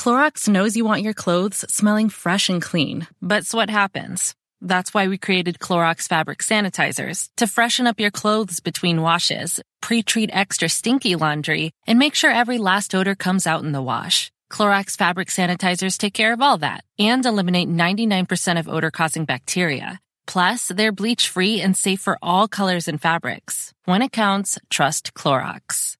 Clorox knows you want your clothes smelling fresh and clean, but sweat happens. That's why we created Clorox fabric sanitizers to freshen up your clothes between washes, pre-treat extra stinky laundry, and make sure every last odor comes out in the wash. Clorox fabric sanitizers take care of all that and eliminate 99% of odor-causing bacteria. Plus, they're bleach-free and safe for all colors and fabrics. When it counts, trust Clorox.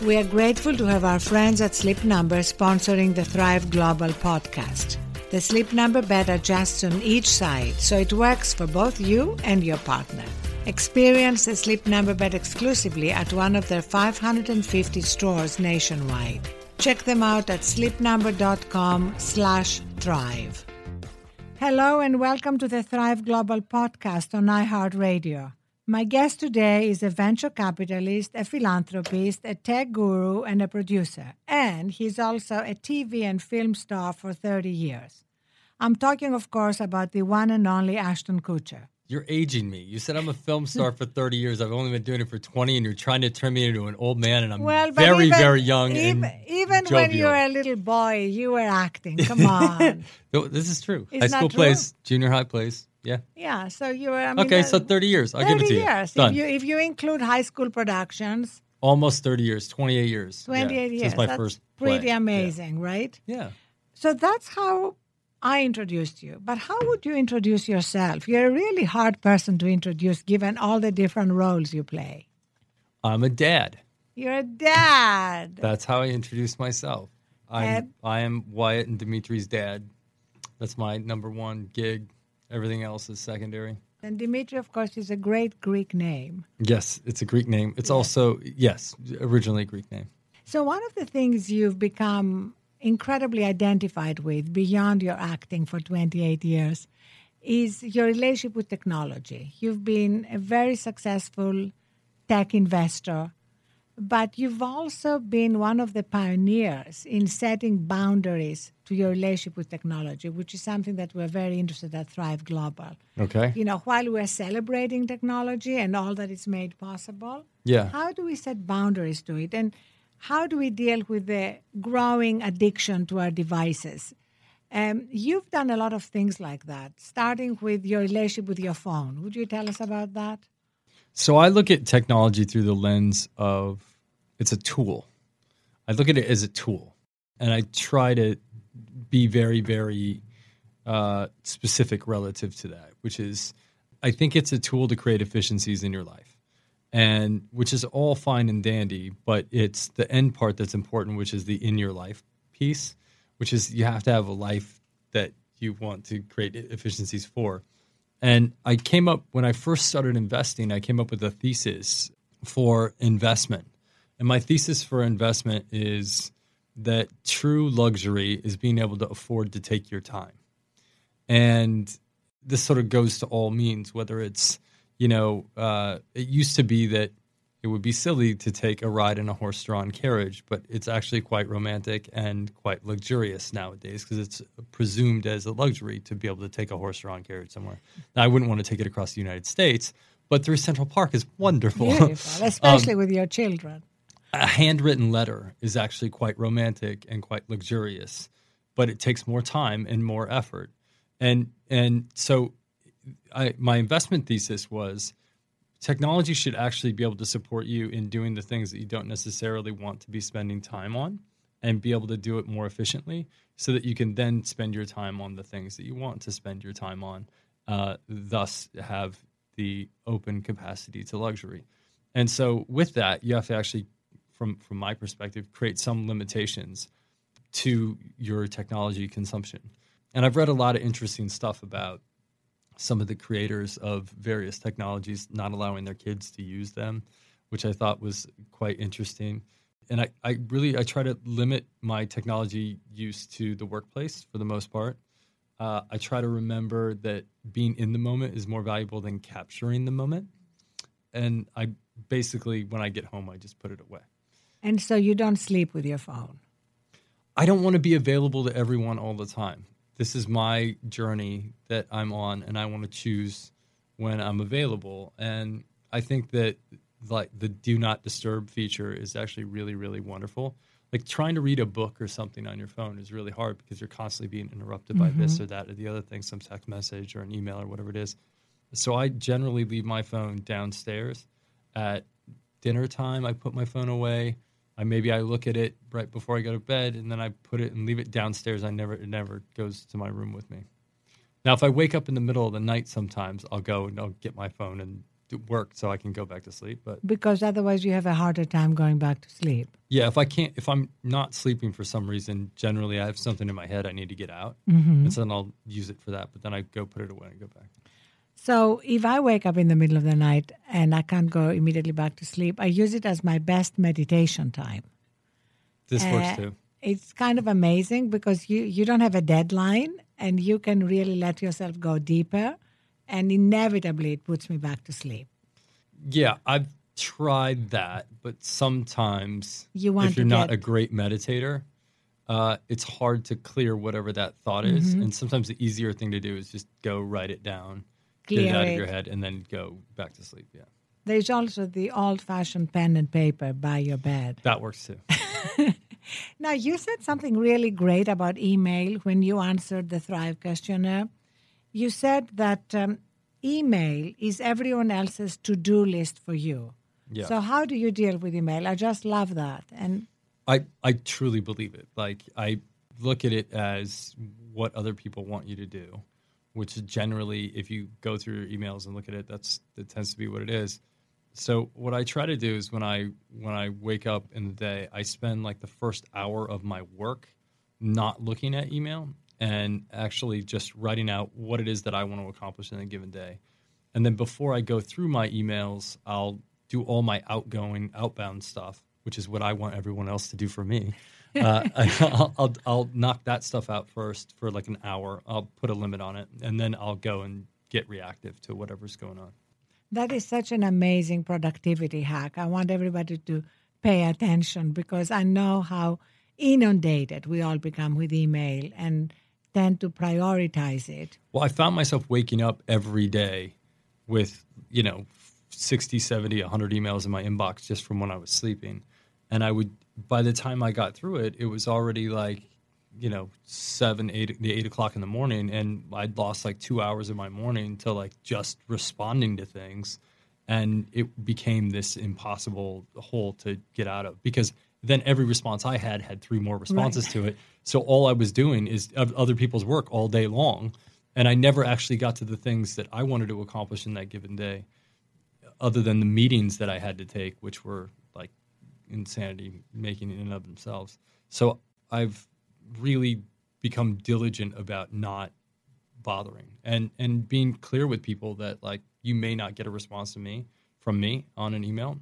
We are grateful to have our friends at Sleep Number sponsoring the Thrive Global podcast. The Sleep Number bed adjusts on each side, so it works for both you and your partner. Experience the Sleep Number bed exclusively at one of their 550 stores nationwide. Check them out at sleepnumber.com slash thrive. Hello and welcome to the Thrive Global podcast on iHeartRadio. My guest today is a venture capitalist, a philanthropist, a tech guru, and a producer. And he's also a TV and film star for 30 years. I'm talking, of course, about the one and only Ashton Kutcher. You're aging me. You said I'm a film star for 30 years. I've only been doing it for 20, and you're trying to turn me into an old man, and I'm Well, very, even- very young. Even, and even when you were a little boy, you were acting. Come on. No, this is true. It's high school true? plays, junior high plays. Yeah. yeah, so you were. I mean, okay, uh, so 30 years. I'll 30 give it to you. years. Done. If you if you include high school productions, Almost 30 years. 28 years. 28 yeah, years. Since my That's first play. pretty amazing, right? Yeah. yeah. So that's how I introduced you. But how would you introduce yourself? You're a really hard person to introduce given all the different roles you play. I'm a dad. You're a dad. That's how I introduce myself. I'm, I am Wyatt and Dimitri's dad. That's my number one gig. Everything else is secondary. And Dimitri, of course, is a great Greek name. Yes, it's a Greek name. It's also, yes, originally a Greek name. So, one of the things you've become incredibly identified with beyond your acting for 28 years is your relationship with technology. You've been a very successful tech investor, but you've also been one of the pioneers in setting boundaries to your relationship with technology, which is something that we're very interested at Thrive Global. Okay. You know, while we're celebrating technology and all that it's made possible, Yeah. how do we set boundaries to it? And how do we deal with the growing addiction to our devices? Um, you've done a lot of things like that, starting with your relationship with your phone. Would you tell us about that? So I look at technology through the lens of it's a tool. I look at it as a tool, and I try to be very, very uh, specific relative to that, which is I think it's a tool to create efficiencies in your life, and which is all fine and dandy, but it's the end part that's important, which is the in your life piece, which is you have to have a life that you want to create efficiencies for. And I came up when I first started investing, I came up with a thesis for investment. And my thesis for investment is that true luxury is being able to afford to take your time. And this sort of goes to all means, whether it's, you know, uh, it used to be that it would be silly to take a ride in a horse drawn carriage, but it's actually quite romantic and quite luxurious nowadays because it's presumed as a luxury to be able to take a horse drawn carriage somewhere. Now, I wouldn't want to take it across the United States, but through Central Park is wonderful. Beautiful, um, especially with your children. a handwritten letter is actually quite romantic and quite luxurious, but it takes more time and more effort. And and so I, my investment thesis was technology should actually be able to support you in doing the things that you don't necessarily want to be spending time on and be able to do it more efficiently so that you can then spend your time on the things that you want to spend your time on, uh, thus have the open capacity to luxury. And so with that, you have to actually, from from my perspective, create some limitations to your technology consumption. And I've read a lot of interesting stuff about some of the creators of various technologies not allowing their kids to use them, which I thought was quite interesting. And I, I really I try to limit my technology use to the workplace for the most part. Uh, I try to remember that being in the moment is more valuable than capturing the moment. And I basically, when I get home, I just put it away. And so you don't sleep with your phone. I don't want to be available to everyone all the time. This is my journey that I'm on, and I want to choose when I'm available. And I think that like the do not disturb feature is actually really really wonderful. Like trying to read a book or something on your phone is really hard because you're constantly being interrupted mm-hmm. by this mm-hmm. or that or the other thing, some text message or an email or whatever it is. So I generally leave my phone downstairs at dinner time. I put my phone away. I maybe I look at it right before I go to bed, and then I put it and leave it downstairs. I never it never goes to my room with me. Now, if I wake up in the middle of the night, sometimes I'll go and I'll get my phone and do work so I can go back to sleep. But because otherwise you have a harder time going back to sleep. Yeah, if I can't, if I'm not sleeping for some reason, generally I have something in my head I need to get out, mm-hmm. and so then I'll use it for that. But then I go put it away and go back. So if I wake up in the middle of the night and I can't go immediately back to sleep, I use it as my best meditation time. This uh, works too. It's kind of amazing because you you don't have a deadline and you can really let yourself go deeper and inevitably it puts me back to sleep. Yeah, I've tried that, but sometimes you if you're not a great meditator, uh, it's hard to clear whatever that thought mm-hmm. is. And sometimes the easier thing to do is just go write it down, clear get it out it. of your head, and then go back to sleep. Yeah. There's also the old fashioned pen and paper by your bed. That works too. now, you said something really great about email when you answered the Thrive questionnaire. You said that um, email is everyone else's to do list for you. Yeah. So how do you deal with email? I just love that. And I I truly believe it. Like I look at it as what other people want you to do, which is generally if you go through your emails and look at it, that's that tends to be what it is. So what I try to do is when I when I wake up in the day, I spend like the first hour of my work not looking at email and actually just writing out what it is that I want to accomplish in a given day. And then before I go through my emails, I'll do all my outgoing, outbound stuff, which is what I want everyone else to do for me. Uh, I'll, I'll, I'll knock that stuff out first for like an hour. I'll put a limit on it, and then I'll go and get reactive to whatever's going on. That is such an amazing productivity hack. I want everybody to pay attention because I know how inundated we all become with email and tend to prioritize it. Well, I found myself waking up every day with, you know, 60, 70, 100 emails in my inbox just from when I was sleeping. And I would, by the time I got through it, it was already like, you know, seven, eight, the eight o'clock in the morning. And I'd lost like two hours of my morning to like just responding to things. And it became this impossible hole to get out of because then every response I had had three more responses right. to it. So all I was doing is other people's work all day long, and I never actually got to the things that I wanted to accomplish in that given day, other than the meetings that I had to take, which were insanity making in and of themselves. So I've really become diligent about not bothering and and being clear with people that like you may not get a response to me from me on an email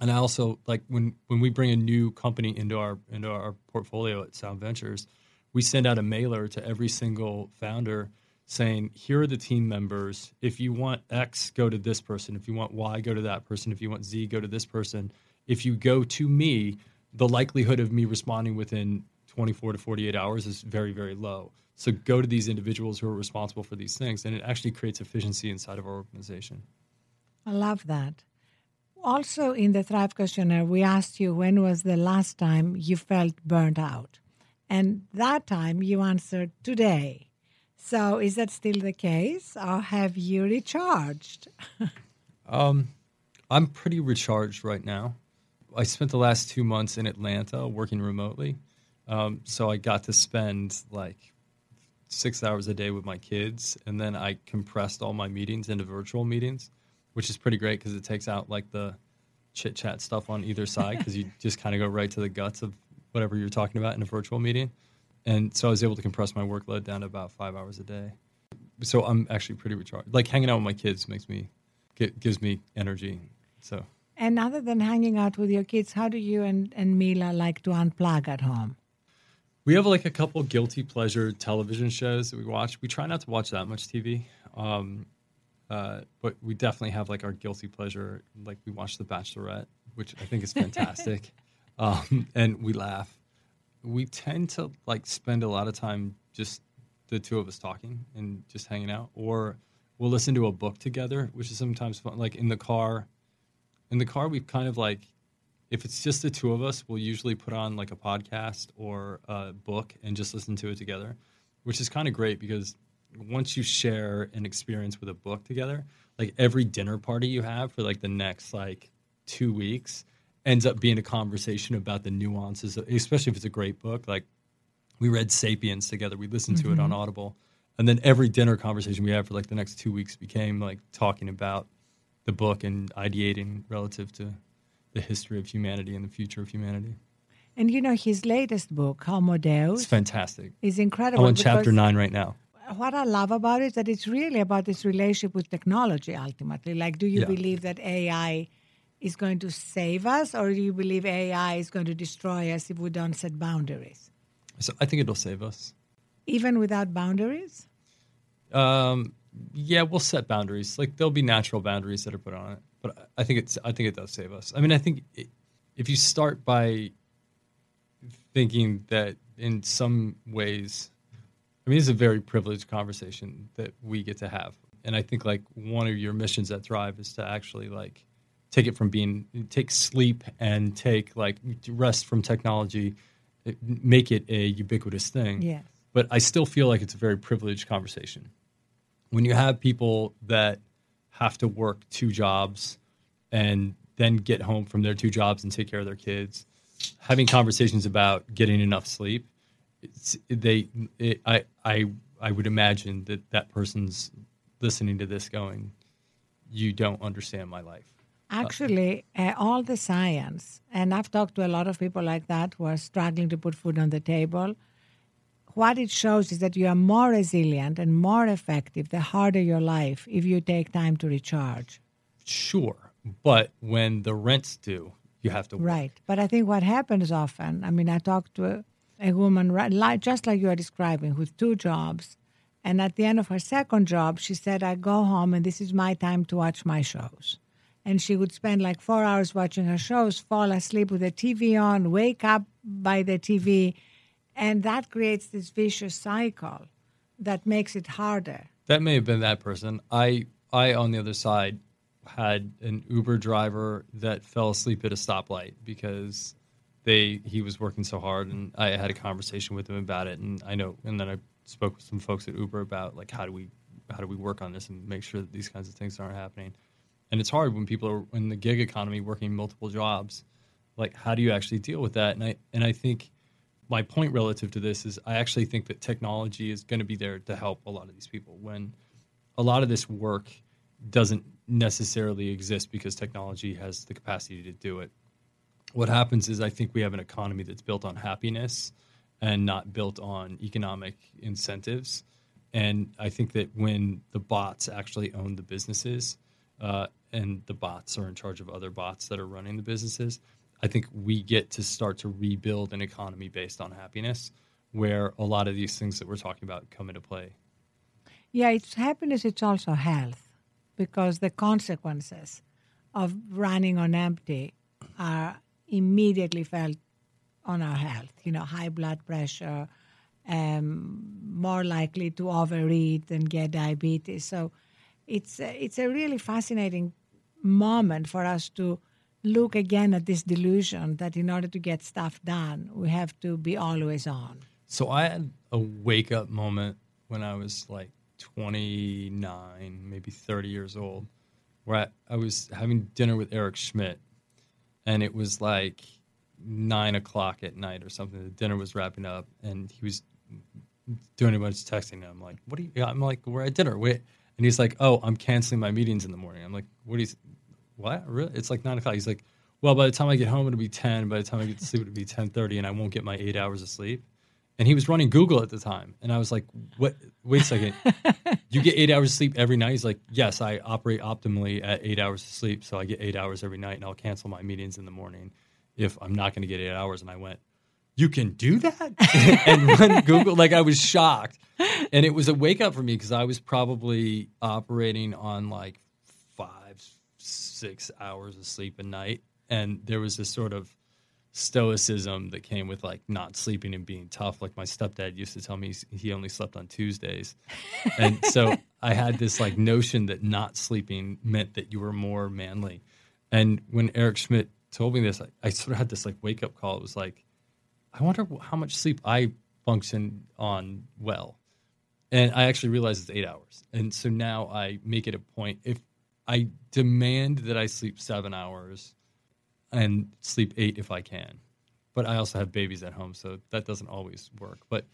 and I also like when when we bring a new company into our into our portfolio at Sound Ventures, we send out a mailer to every single founder saying, "Here are the team members. If you want X, go to this person. If you want Y, go to that person. If you want Z, go to this person. If you go to me, the likelihood of me responding within 24 to 48 hours is very very low. So go to these individuals who are responsible for these things, and it actually creates efficiency inside of our organization." I love that. Also, in the Thrive questionnaire, we asked you when was the last time you felt burnt out? And that time you answered today. So, is that still the case, or have you recharged? um, I'm pretty recharged right now. I spent the last two months in Atlanta working remotely. Um, so, I got to spend like six hours a day with my kids, and then I compressed all my meetings into virtual meetings which is pretty great because it takes out like the chit chat stuff on either side because you just kind of go right to the guts of whatever you're talking about in a virtual meeting. And so I was able to compress my workload down to about five hours a day. So I'm actually pretty recharged. Like hanging out with my kids makes me gives me energy. So. And other than hanging out with your kids, how do you and, and Mila like to unplug at home? We have like a couple guilty pleasure television shows that we watch. We try not to watch that much TV. Um, uh, but we definitely have like our guilty pleasure. Like we watch The Bachelorette, which I think is fantastic, um, and we laugh. We tend to like spend a lot of time just the two of us talking and just hanging out, or we'll listen to a book together, which is sometimes fun. Like in the car, in the car we've kind of like if it's just the two of us, we'll usually put on like a podcast or a book and just listen to it together, which is kind of great because once you share an experience with a book together, like every dinner party you have for like the next like two weeks ends up being a conversation about the nuances, especially if it's a great book. Like we read Sapiens together, we listened to Mm-hmm. it on Audible. And then every dinner conversation we had for like the next two weeks became like talking about the book and ideating relative to the history of humanity and the future of humanity. And you know, his latest book, Homo It's Deus, fantastic. is I'm incredible. on chapter nine right now. What I love about it is that it's really about this relationship with technology ultimately. Like, do you Yeah. believe that AI is going to save us, or do you believe AI is going to destroy us if we don't set boundaries? So I think it'll save us. Even without boundaries? Um, yeah, we'll set boundaries. Like there'll be natural boundaries that are put on it, but I think it's. I think it does save us. I mean, I think it, if you start by thinking that in some ways, I mean, it's a very privileged conversation that we get to have, and I think like one of your missions at Thrive is to actually like take it from being take sleep and take like rest from technology, make it a ubiquitous thing Yes. but I still feel like it's a very privileged conversation. When you have people that have to work two jobs and then get home from their two jobs and take care of their kids, having conversations about getting enough sleep, they, it, I, I, I would imagine that that person's listening to this going, "You don't understand my life." Actually, uh, all the science, and I've talked to a lot of people like that who are struggling to put food on the table. What it shows is that you are more resilient and more effective the harder your life if you take time to recharge. Sure, but when the rent's due, you have to work. Right. But I think what happens often, I mean, I talked to a, a woman, right, just like you are describing, with two jobs. And at the end of her second job, she said, I go home and this is my time to watch my shows. And she would spend like four hours watching her shows, fall asleep with the TV on, wake up by the TV. And that creates this vicious cycle that makes it harder. That may have been that person. I I on the other side had an Uber driver that fell asleep at a stoplight because they he was working so hard and I had a conversation with him about it and I know and then I spoke with some folks at Uber about like how do we how do we work on this and make sure that these kinds of things aren't happening. And it's hard when people are in the gig economy working multiple jobs. Like how do you actually deal with that? And I and I think my point relative to this is I actually think that technology is going to be there to help a lot of these people when a lot of this work doesn't necessarily exist because technology has the capacity to do it. What happens is I think we have an economy that's built on happiness and not built on economic incentives. And I think that when the bots actually own the businesses uh, and the bots are in charge of other bots that are running the businesses, I think we get to start to rebuild an economy based on happiness where a lot of these things that we're talking about come into play. Yeah, it's happiness, it's also health because the consequences of running on empty are immediately felt on our health. You know, high blood pressure, um, more likely to overeat and get diabetes. So it's a, it's a really fascinating moment for us to look again at this delusion that in order to get stuff done, we have to be always on. So I had a wake up moment when I was like 29, maybe 30 years old, where I, I was having dinner with Eric Schmidt, and it was like nine o'clock at night or something. The dinner was wrapping up, and he was doing a bunch of texting. And I'm like, "What are you?" I'm like, "We're at dinner." Wait, and he's like, "Oh, I'm canceling my meetings in the morning." I'm like, "What is? What? Really? It's like nine o'clock." He's like, "Well, by the time I get home, it'll be ten. By the time I get to sleep, it'll be ten thirty, and I won't get my eight hours of sleep." And he was running Google at the time, and I was like, "What? Wait a second. you get eight hours of sleep every night?" He's like, "Yes, I operate optimally at eight hours of sleep, so I get eight hours every night, and I'll cancel my meetings in the morning if I'm not going to get eight hours." And I went, "You can do that?" and run Google. Like I was shocked, and it was a wake up for me because I was probably operating on like six hours of sleep a night, and there was this sort of stoicism that came with like not sleeping and being tough. Like my stepdad used to tell me he only slept on Tuesdays. And so I had this like notion that not sleeping meant that you were more manly. And when Eric Schmidt told me this, I, I sort of had this like wake up call. It was like, I wonder how much sleep I function on well. And I actually realized it's eight hours. And so now I make it a point if I demand that I sleep seven hours and sleep eight if I can. But I also have babies at home, so that doesn't always work. But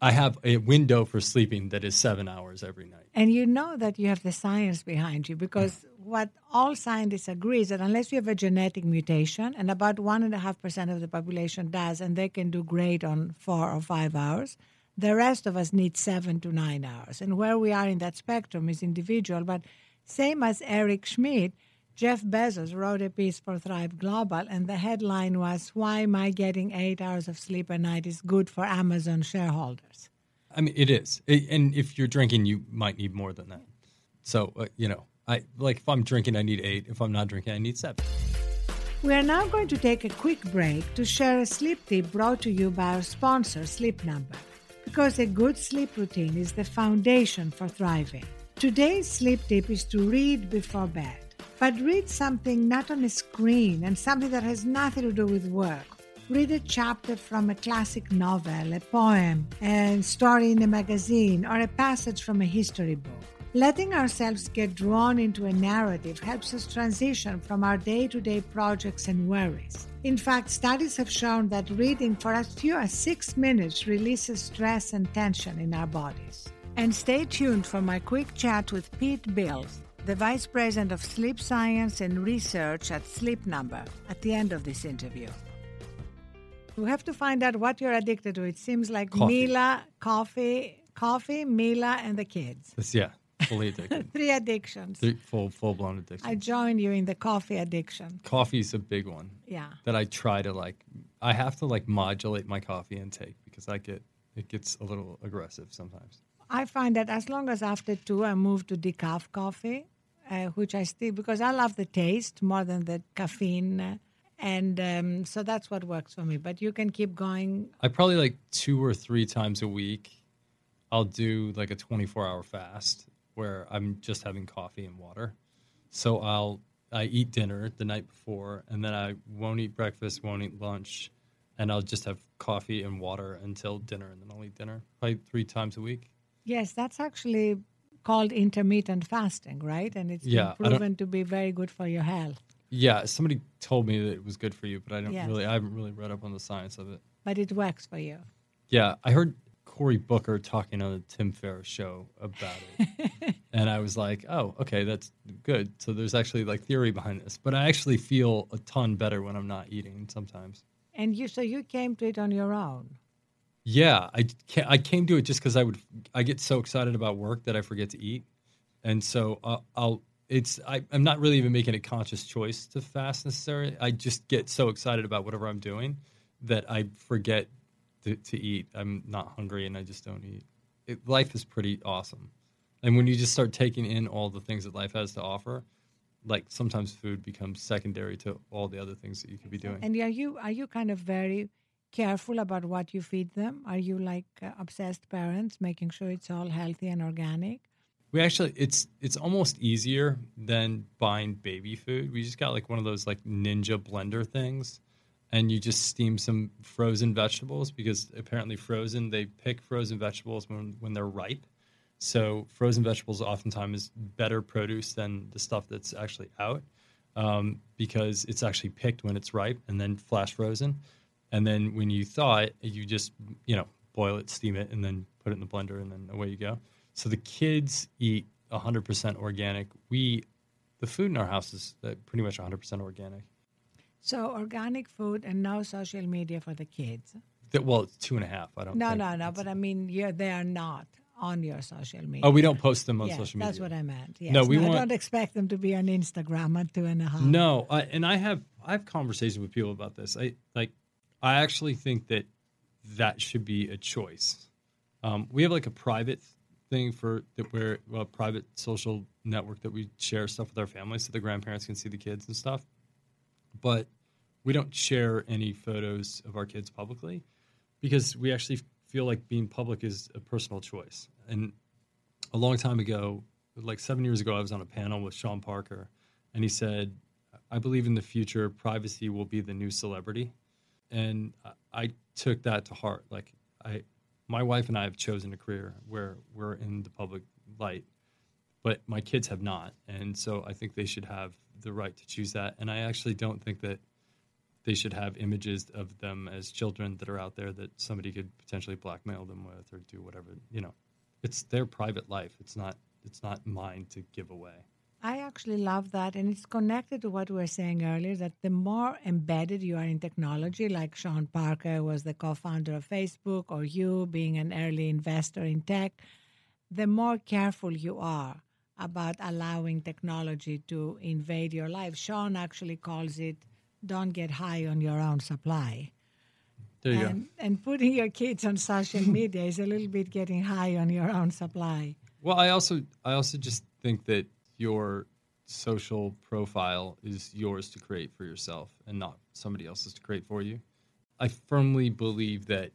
I have a window for sleeping that is seven hours every night. And you know that you have the science behind you because what all scientists agree is that unless you have a genetic mutation, and about one and a half percent of the population does, and they can do great on four or five hours, the rest of us need seven to nine hours. And where we are in that spectrum is individual. But same as Eric Schmidt, Jeff Bezos wrote a piece for Thrive Global, and the headline was Why I Getting Eight Hours of Sleep a Night is Good for Amazon Shareholders. I mean, it is. It, and if you're drinking, you might need more than that. So, uh, you know, I like if I'm drinking, I need eight. If I'm not drinking, I need seven. We are now going to take a quick break to share a sleep tip brought to you by our sponsor, Sleep Number, because a good sleep routine is the foundation for thriving. Today's sleep tip is to read before bed. But read something not on a screen and something that has nothing to do with work. Read a chapter from a classic novel, a poem, a story in a magazine, or a passage from a history book. Letting ourselves get drawn into a narrative helps us transition from our day to day projects and worries. In fact, studies have shown that reading for as few as six minutes releases stress and tension in our bodies. And stay tuned for my quick chat with Pete Bils, the Vice President of Sleep Science and Research at Sleep Number, at the end of this interview. We have to find out what you're addicted to. It seems like Coffee. Mila, coffee, coffee, Mila, and the kids. It's, yeah, fully addicted. Three addictions. Three full full blown addiction. I join you in the coffee addiction. Coffee's a big one Yeah. that I try to like. I have to like modulate my coffee intake because I get it gets a little aggressive sometimes. I find that as long as after two I move to decaf coffee, uh, which I still because I love the taste more than the caffeine, uh, and um, so that's what works for me. But you can keep going. I probably like two or three times a week. I'll do like a 24 hour fast where I'm just having coffee and water. So I'll I eat dinner the night before, and then I won't eat breakfast, won't eat lunch, and I'll just have coffee and water until dinner, and then I'll eat dinner probably three times a week. Yes, that's actually called intermittent fasting, right? And it's Yeah, proven to be very good for your health. Yeah, somebody told me that it was good for you, but I don't Yes. really I haven't really read up on the science of it. But it works for you. Yeah, I heard Cory Booker talking on the Tim Ferriss show about it. and I was like, oh, okay, that's good. So there's actually like theory behind this. But I actually feel a ton better when I'm not eating sometimes. And you, so you came to it on your own. Yeah, I, I came to it just because I would I get so excited about work that I forget to eat, and so uh, I'll it's I, I'm not really even making a conscious choice to fast necessarily. I just get so excited about whatever I'm doing that I forget to, to eat. I'm not hungry and I just don't eat. It, life is pretty awesome, and when you just start taking in all the things that life has to offer, like sometimes food becomes secondary to all the other things that you could be doing. And are you are you kind of very careful about what you feed them? Are you like uh, obsessed parents, making sure it's all healthy and organic? We actually it's it's almost easier than buying baby food. We just got like one of those like ninja blender things and you just steam some frozen vegetables because apparently frozen they pick frozen vegetables when when they're ripe. So frozen vegetables oftentimes is better produce than the stuff that's actually out um, because it's actually picked when it's ripe and then flash frozen. And then when you thaw it, you just you know boil it, steam it, and then put it in the blender, and then away you go. So the kids eat 100% organic. We, the food in our house is uh, pretty much 100% organic. So organic food and no social media for the kids. That, well, it's two and a half. I don't. No, think no, no. But I mean, you're, they are not on your social media. Oh, we don't post them on Yes, social media. that's what I meant. Yes. No, we I want- don't expect them to be on Instagram at two and a half. No, I, and I have I have conversations with people about this. I like I actually think that that should be a choice. Um, we have like a private thing for that we're a private social network that we share stuff with our families so the grandparents can see the kids and stuff. But we don't share any photos of our kids publicly because we actually feel like being public is a personal choice. And a long time ago, like seven years ago, I was on a panel with Sean Parker, and he said, I believe in the future, privacy will be the new celebrity, and I took that to heart. Like I, my wife and I have chosen a career where we're in the public light, but my kids have not, and so I think they should have the right to choose that. And I actually don't think that they should have images of them as children that are out there that somebody could potentially blackmail them with or do whatever. You know, it's their private life. It's not. It's not mine to give away. I actually love that. And it's connected to what we were saying earlier that the more embedded you are in technology, like Sean Parker was the co founder of Facebook, or you being an early investor in tech, the more careful you are about allowing technology to invade your life. Sean actually calls it don't get high on your own supply. There you and, go. and putting your kids on social media is a little bit getting high on your own supply. Well, I also I also just think that your social profile is yours to create for yourself and not somebody else's to create for you. I firmly believe that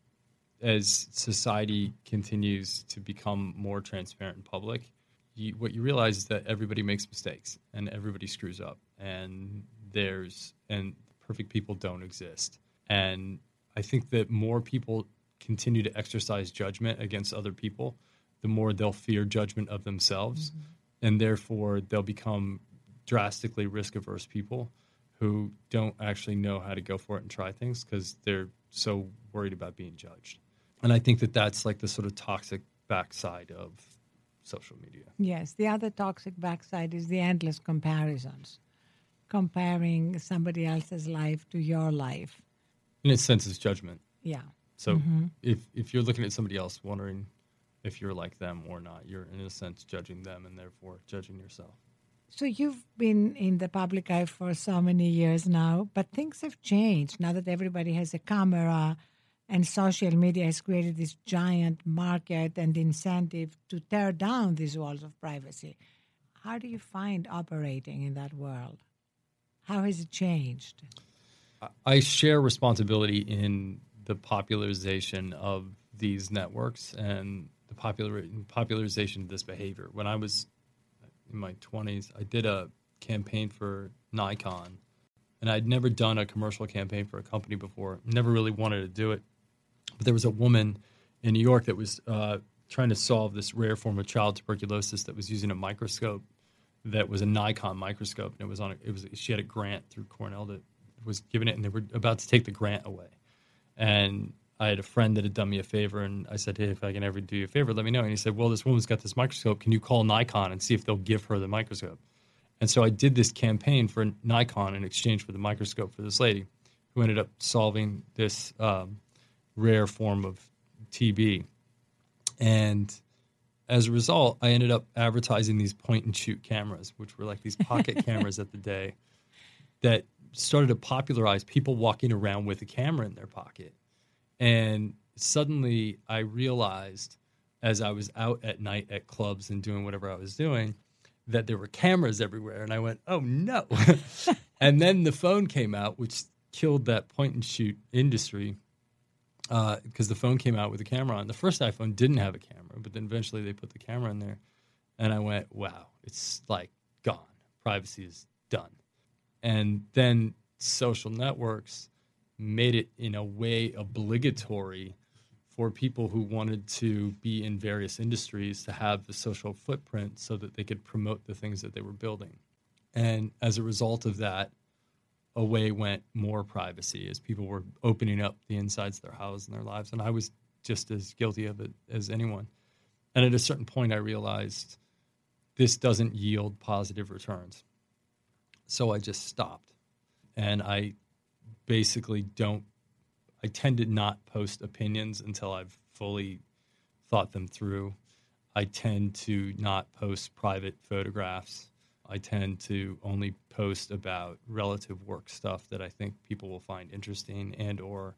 as society continues to become more transparent and public, you, what you realize is that everybody makes mistakes and everybody screws up, and there's and perfect people don't exist. And I think that more people continue to exercise judgment against other people, the more they'll fear judgment of themselves. Mm-hmm and therefore they'll become drastically risk averse people who don't actually know how to go for it and try things because they're so worried about being judged. And I think that that's like the sort of toxic backside of social media. Yes, the other toxic backside is the endless comparisons, comparing somebody else's life to your life. In a sense, it's judgment. Yeah. So mm-hmm. if if you're looking at somebody else, wondering if you're like them or not. You're, in a sense, judging them and therefore judging yourself. So you've been in the public eye for so many years now, but things have changed now that everybody has a camera and social media has created this giant market and incentive to tear down these walls of privacy. How do you find operating in that world? How has it changed? I share responsibility in the popularization of these networks and the popular popularization of this behavior. When I was in my 20s, I did a campaign for Nikon, and I'd never done a commercial campaign for a company before. Never really wanted to do it, but there was a woman in New York that was uh, trying to solve this rare form of child tuberculosis that was using a microscope that was a Nikon microscope, and it was on. A, it was she had a grant through Cornell that was giving it, and they were about to take the grant away, and I had a friend that had done me a favor, and I said, "Hey, if I can ever do you a favor, let me know." And he said, "Well, this woman's got this microscope. Can you call Nikon and see if they'll give her the microscope?" And so I did this campaign for Nikon in exchange for the microscope for this lady, who ended up solving this um, rare form of TB. And as a result, I ended up advertising these point and shoot cameras, which were like these pocket cameras at the day, that started to popularize people walking around with a camera in their pocket and suddenly I realized as I was out at night at clubs and doing whatever I was doing that there were cameras everywhere. And I went, oh no. and then the phone came out, which killed that point and shoot industry because uh, the phone came out with a camera on. The first iPhone didn't have a camera, but then eventually they put the camera in there. And I went, wow, it's like gone. Privacy is done. And then social networks made it in a way obligatory for people who wanted to be in various industries to have the social footprint so that they could promote the things that they were building. And as a result of that, away went more privacy as people were opening up the insides of their house and their lives. And I was just as guilty of it as anyone. And at a certain point, I realized this doesn't yield positive returns. So I just stopped. And I basically don't I tend to not post opinions until I've fully thought them through. I tend to not post private photographs. I tend to only post about relative work stuff that I think people will find interesting and or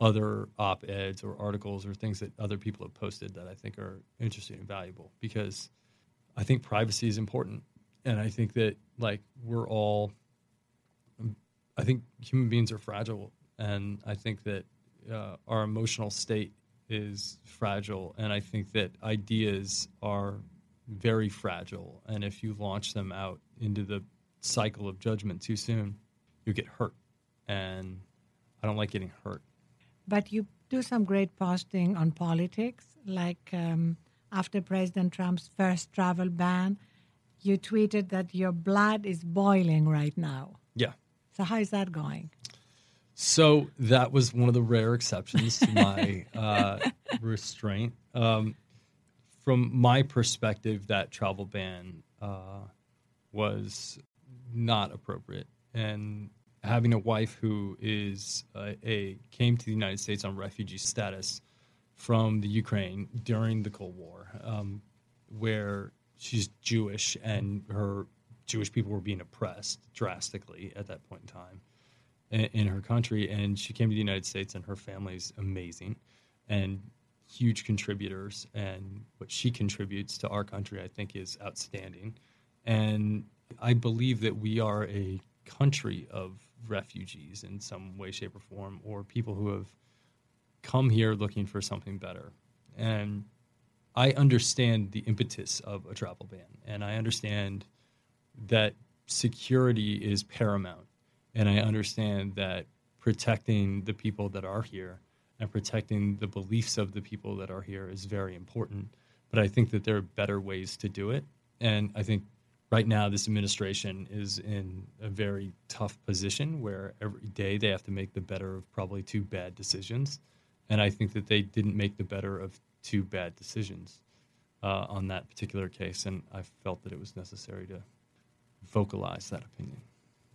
other op-eds or articles or things that other people have posted that I think are interesting and valuable because I think privacy is important and I think that like we're all I think human beings are fragile, and I think that uh, our emotional state is fragile, and I think that ideas are very fragile. And if you launch them out into the cycle of judgment too soon, you'll get hurt. And I don't like getting hurt. But you do some great posting on politics, like um, after President Trump's first travel ban, you tweeted that your blood is boiling right now. So how is that going? So that was one of the rare exceptions to my uh, restraint. Um, from my perspective, that travel ban uh, was not appropriate, and having a wife who is a, a came to the United States on refugee status from the Ukraine during the Cold War, um, where she's Jewish and her Jewish people were being oppressed drastically at that point in time in, in her country, and she came to the United States, and her family's amazing and huge contributors, and what she contributes to our country, I think, is outstanding. And I believe that we are a country of refugees in some way, shape, or form, or people who have come here looking for something better. And I understand the impetus of a travel ban, and I understand that security is paramount, and I understand that protecting the people that are here and protecting the beliefs of the people that are here is very important. But I think that there are better ways to do it, and I think right now this administration is in a very tough position where every day they have to make the better of probably two bad decisions. And i think that they didn't make the better of two bad decisions uh, on that particular case. And i felt that it was necessary to vocalize that opinion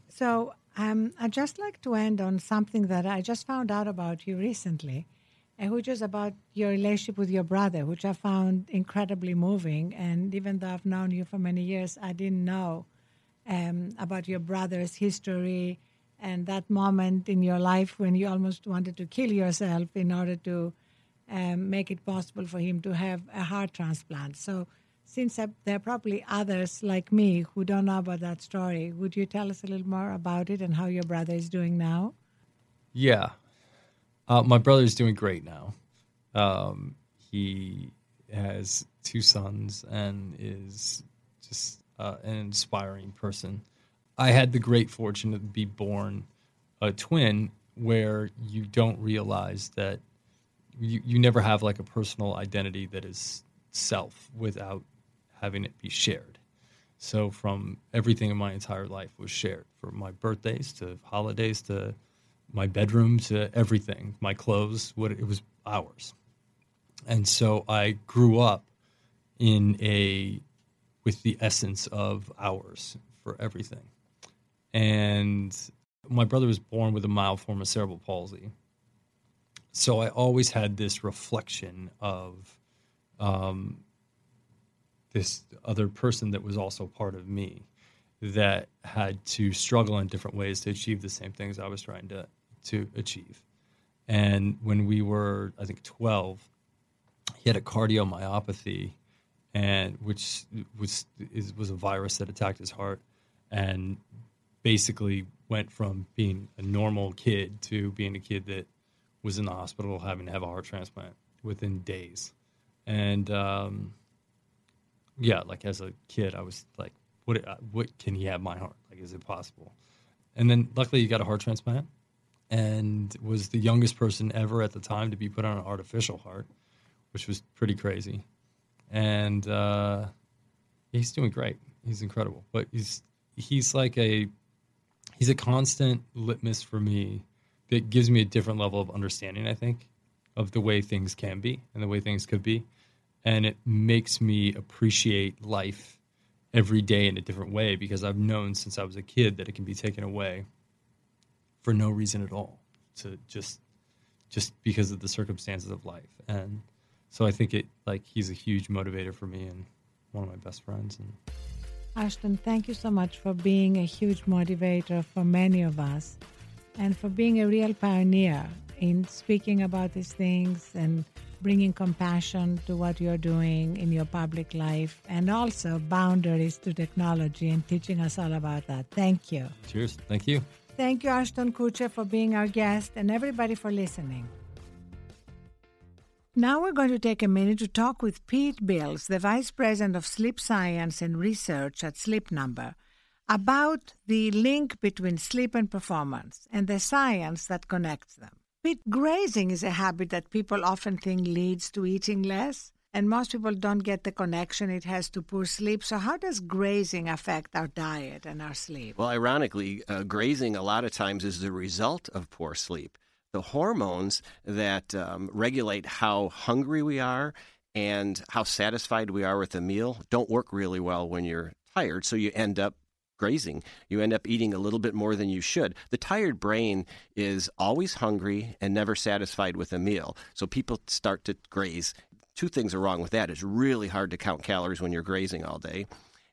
So um, I'd just like to end on something that I just found out about you recently, and which is about your relationship with your brother, which I found incredibly moving. And even though I've known you for many years, I didn't know um, about your brother's history and that moment in your life when you almost wanted to kill yourself in order to um, make it possible for him to have a heart transplant. So, since there are probably others like me who don't know about that story, would you tell us a little more about it and how your brother is doing now? Yeah. Uh, my is doing great now. Um, he has two sons and is just uh, an inspiring person. I had the great fortune to be born a twin where you don't realize that you, you never have like a personal identity that is self without having it be shared. So from everything in my entire life was shared, from my birthdays to holidays to my bedroom to everything, my clothes, what it was ours. And so I grew up in a with the essence of ours for everything. And my brother was born with a mild form of cerebral palsy. So I always had this reflection of um, this other person that was also part of me that had to struggle in different ways to achieve the same things I was trying to to achieve. And when we were, I think, 12, he had a cardiomyopathy, and which was is, was a virus that attacked his heart, and basically went from being a normal kid to being a kid that was in the hospital having to have a heart transplant within days. And um, yeah, like as a kid, I was like, what, what can he have my heart? Like, is it possible? And then luckily, he got a heart transplant and was the youngest person ever at the time to be put on an artificial heart, which was pretty crazy. And uh, he's doing great. He's incredible. But he's he's like a he's a constant litmus for me that gives me a different level of understanding. I think of the way things can be and the way things could be, and it makes me appreciate life every day in a different way because I've known since I was a kid that it can be taken away for no reason at all to just just because of the circumstances of life. And so i think it like he's a huge motivator for me and one of my best friends. And Ashton, thank you so much for being a huge motivator for many of us and for being a real pioneer in speaking about these things and bringing compassion to what you're doing in your public life and also boundaries to technology and teaching us all about that. Thank you. cheers thank you Thank you, Ashton Kutcher, for being our guest and everybody for listening. Now we're going to take a minute to talk with Pete Bils, the Vice President of Sleep Science and Research at Sleep Number. about the link between sleep and performance and the science that connects them. Pete, grazing is a habit that people often think leads to eating less, and most people don't get the connection it has to poor sleep. So, how does grazing affect our diet and our sleep? Well, ironically, uh, grazing a lot of times is the result of poor sleep. The hormones that um, regulate how hungry we are and how satisfied we are with a meal don't work really well when you're tired. So you end up grazing. You end up eating a little bit more than you should. The tired brain is always hungry and never satisfied with a meal. So people start to graze. Two things are wrong with that. It's really hard to count calories when you're grazing all day.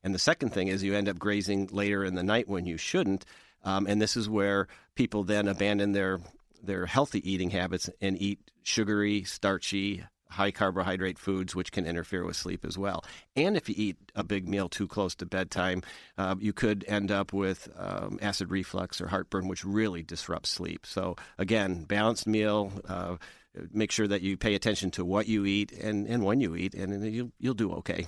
And the second thing is you end up grazing later in the night when you shouldn't. Um, and this is where people then abandon their their healthy eating habits and eat sugary, starchy, high carbohydrate foods, which can interfere with sleep as well. And if you eat a big meal too close to bedtime, uh, you could end up with um, acid reflux or heartburn, which really disrupts sleep. So, again, balanced meal. Uh, make sure that you pay attention to what you eat and, and when you eat, and you'll, you'll do okay.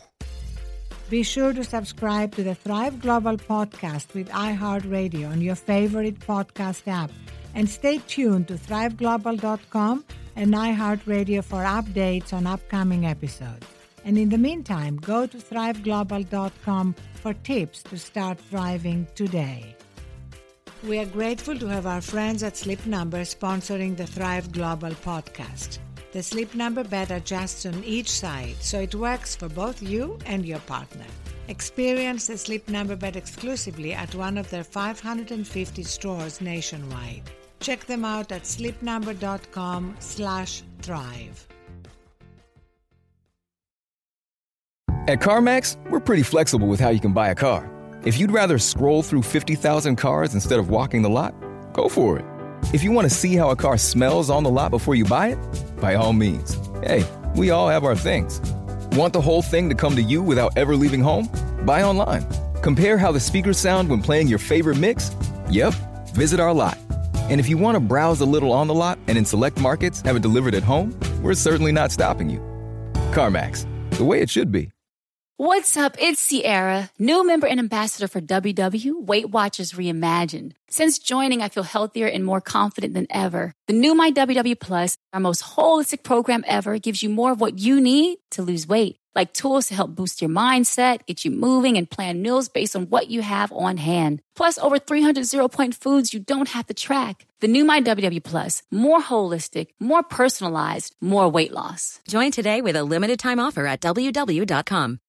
Be sure to subscribe to the Thrive Global podcast with iHeartRadio on your favorite podcast app. And stay tuned to thriveglobal.com and iHeartRadio for updates on upcoming episodes. And in the meantime, go to thriveglobal.com for tips to start thriving today. We are grateful to have our friends at Sleep Number sponsoring the Thrive Global podcast. The Sleep Number bed adjusts on each side, so it works for both you and your partner. Experience the Sleep Number bed exclusively at one of their 550 stores nationwide. Check them out at sleepnumber.com slash thrive. At CarMax, we're pretty flexible with how you can buy a car. If you'd rather scroll through 50,000 cars instead of walking the lot, go for it. If you want to see how a car smells on the lot before you buy it, by all means. Hey, we all have our things. Want the whole thing to come to you without ever leaving home? Buy online. Compare how the speakers sound when playing your favorite mix? Yep, visit our lot. And if you want to browse a little on the lot and in select markets have it delivered at home, we're certainly not stopping you. CarMax, the way it should be. What's up? It's Sierra, new member and ambassador for WW Weight Watchers Reimagined. Since joining, I feel healthier and more confident than ever. The new My WW Plus, our most holistic program ever, gives you more of what you need to lose weight like tools to help boost your mindset, get you moving, and plan meals based on what you have on hand. Plus, over 300 zero point foods you don't have to track. The new My WW Plus, more holistic, more personalized, more weight loss. Join today with a limited time offer at WW.com.